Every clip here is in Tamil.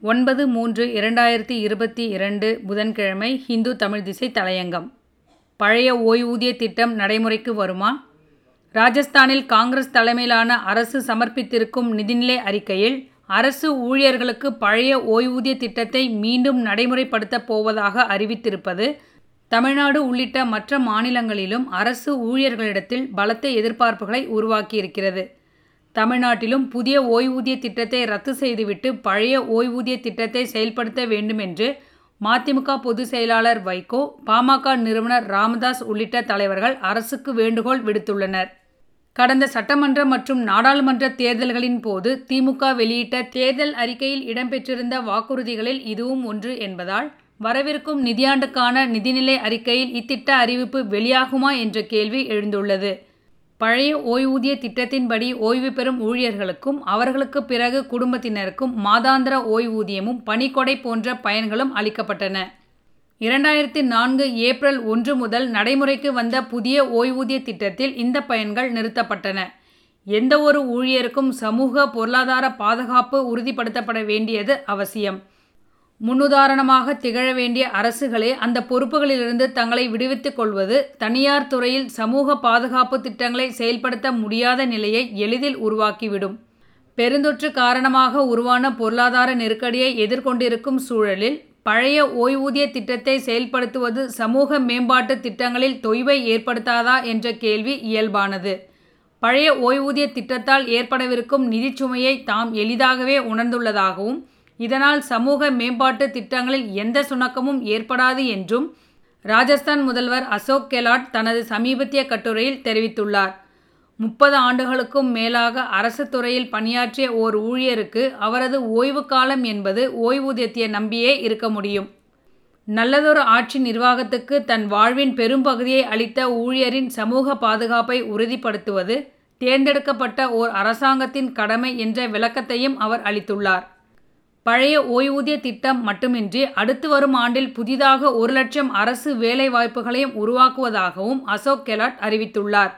ஒன்பது மூன்று இரண்டாயிரத்தி இருபத்தி இரண்டு புதன்கிழமை ஹிந்து தமிழ் திசை தலையங்கம். பழைய ஓய்வூதிய திட்டம் நடைமுறைக்கு வருமா? ராஜஸ்தானில் காங்கிரஸ் தலைமையிலான அரசு சமர்ப்பித்திருக்கும் நிதிநிலை அறிக்கையில் அரசு ஊழியர்களுக்கு பழைய ஓய்வூதிய திட்டத்தை மீண்டும் நடைமுறைப்படுத்தப் போவதாக அறிவித்திருப்பது தமிழ்நாடு உள்ளிட்ட மற்ற மாநிலங்களிலும் அரசு ஊழியர்களிடத்தில் பலத்த எதிர்பார்ப்புகளை உருவாக்கியிருக்கிறது. தமிழ்நாட்டிலும் புதிய ஓய்வூதிய திட்டத்தை ரத்து செய்துவிட்டு பழைய ஓய்வூதிய திட்டத்தை செயல்படுத்த வேண்டும் என்று மதிமுக பொதுச் செயலாளர் வைகோ பாமக நிறுவனர் ராமதாஸ் உள்ளிட்ட தலைவர்கள் அரசுக்கு வேண்டுகோள் விடுத்துள்ளனர். கடந்த சட்டமன்ற மற்றும் நாடாளுமன்ற தேர்தல்களின் போது திமுக வெளியிட்ட தேர்தல் அறிக்கையில் இடம்பெற்றிருந்த வாக்குறுதிகளில் இதுவும் ஒன்று என்பதால் வரவிருக்கும் நிதியாண்டுக்கான நிதிநிலை அறிக்கையில் இத்திட்ட அறிவிப்பு வெளியாகுமா என்ற கேள்வி எழுந்துள்ளது. பழைய ஓய்வூதிய திட்டத்தின்படி ஓய்வு பெறும் ஊழியர்களுக்கும் அவர்களுக்கு பிறகு குடும்பத்தினருக்கும் மாதாந்திர ஓய்வூதியமும் பணிக்கொடை போன்ற பயன்களும் அளிக்கப்பட்டன. இரண்டாயிரத்தி நான்கு ஏப்ரல் ஒன்று முதல் நடைமுறைக்கு வந்த புதிய ஓய்வூதிய திட்டத்தில் இந்த பயன்கள் நிறுத்தப்பட்டன. எந்த ஒரு ஊழியருக்கும் சமூக பொருளாதார பாதுகாப்பு உறுதிப்படுத்தப்பட வேண்டியது அவசியம். முன்னுதாரணமாக திகழ வேண்டிய அரசுகளே அந்த பொறுப்புகளிலிருந்து தங்களை விடுவித்துக் கொள்வது தனியார் துறையில் சமூக பாதுகாப்பு திட்டங்களை செயல்படுத்த முடியாத நிலையை எளிதில் உருவாக்கிவிடும். பெருந்தொற்று காரணமாக உருவான பொருளாதார நெருக்கடியை எதிர்கொண்டிருக்கும் சூழலில் பழைய ஓய்வூதிய திட்டத்தை செயல்படுத்துவது சமூக மேம்பாட்டு திட்டங்களில் தொய்வை ஏற்படுத்தாதா என்ற கேள்வி இயல்பானது. பழைய ஓய்வூதிய திட்டத்தால் ஏற்படவிருக்கும் நிதிச்சுமையை தாம் எளிதாகவே உணர்ந்துள்ளதாகவும் இதனால் சமூக மேம்பாட்டு திட்டங்களில் எந்த சுணக்கமும் ஏற்படாது என்றும் ராஜஸ்தான் முதல்வர் அசோக் கெலாட் தனது சமீபத்திய கட்டுரையில் தெரிவித்துள்ளார். முப்பது ஆண்டுகளுக்கும் மேலாக அரசு துறையில் பணியாற்றிய ஓர் ஊழியருக்கு அவரது ஓய்வு காலம் என்பது ஓய்வூதியத்தை நம்பியே இருக்க முடியும். நல்லதொரு ஆட்சி நிர்வாகத்துக்கு தன் வாழ்வின் பெரும்பகுதியை அளித்த ஊழியரின் சமூக பாதுகாப்பை உறுதிப்படுத்துவது தேர்ந்தெடுக்கப்பட்ட ஓர் அரசாங்கத்தின் கடமை என்ற விளக்கத்தையும் அவர் அளித்துள்ளார். பழைய ஓய்வூதிய திட்டம் மட்டுமின்றி அடுத்து வரும் ஆண்டில் புதிதாக ஒரு லட்சம் அரசு வேலைவாய்ப்புகளையும் உருவாக்குவதாகவும் அசோக் கெலாட் அறிவித்துள்ளார்.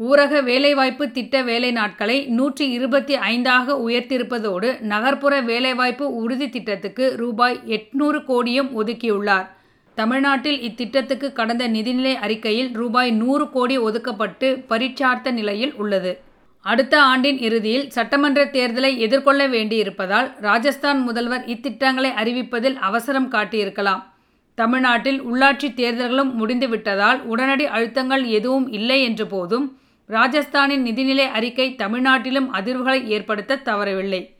ஊரக வேலைவாய்ப்பு திட்ட வேலை நாட்களை நூற்றி இருபத்தி ஐந்தாக உயர்த்தியிருப்பதோடு நகர்ப்புற வேலைவாய்ப்பு உறுதி திட்டத்துக்கு ரூபாய் எட்நூறு கோடியும் ஒதுக்கியுள்ளார். தமிழ்நாட்டில் இத்திட்டத்துக்கு கடந்த நிதிநிலை அறிக்கையில் ரூபாய் நூறு கோடி ஒதுக்கப்பட்டு பரீட்சார்த்த நிலையில் உள்ளது. அடுத்த ஆண்டின் இறுதியில் சட்டமன்ற தேர்தலை எதிர்கொள்ள வேண்டியிருப்பதால் ராஜஸ்தான் முதல்வர் இத்திட்டங்களை அறிவிப்பதில் அவசரம் காட்டியிருக்கலாம். தமிழ்நாட்டில் உள்ளாட்சி தேர்தல்களும் முடிந்துவிட்டதால் உடனடி அழுத்தங்கள் எதுவும் இல்லை என்ற போதும் ராஜஸ்தானின் நிதிநிலை அறிக்கை தமிழ்நாட்டிலும் அதிர்வுகளை ஏற்படுத்த தவறவில்லை.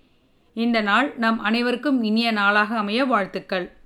இந்த நாள் நம் அனைவருக்கும் இனிய நாளாக அமைய வாழ்த்துக்கள்.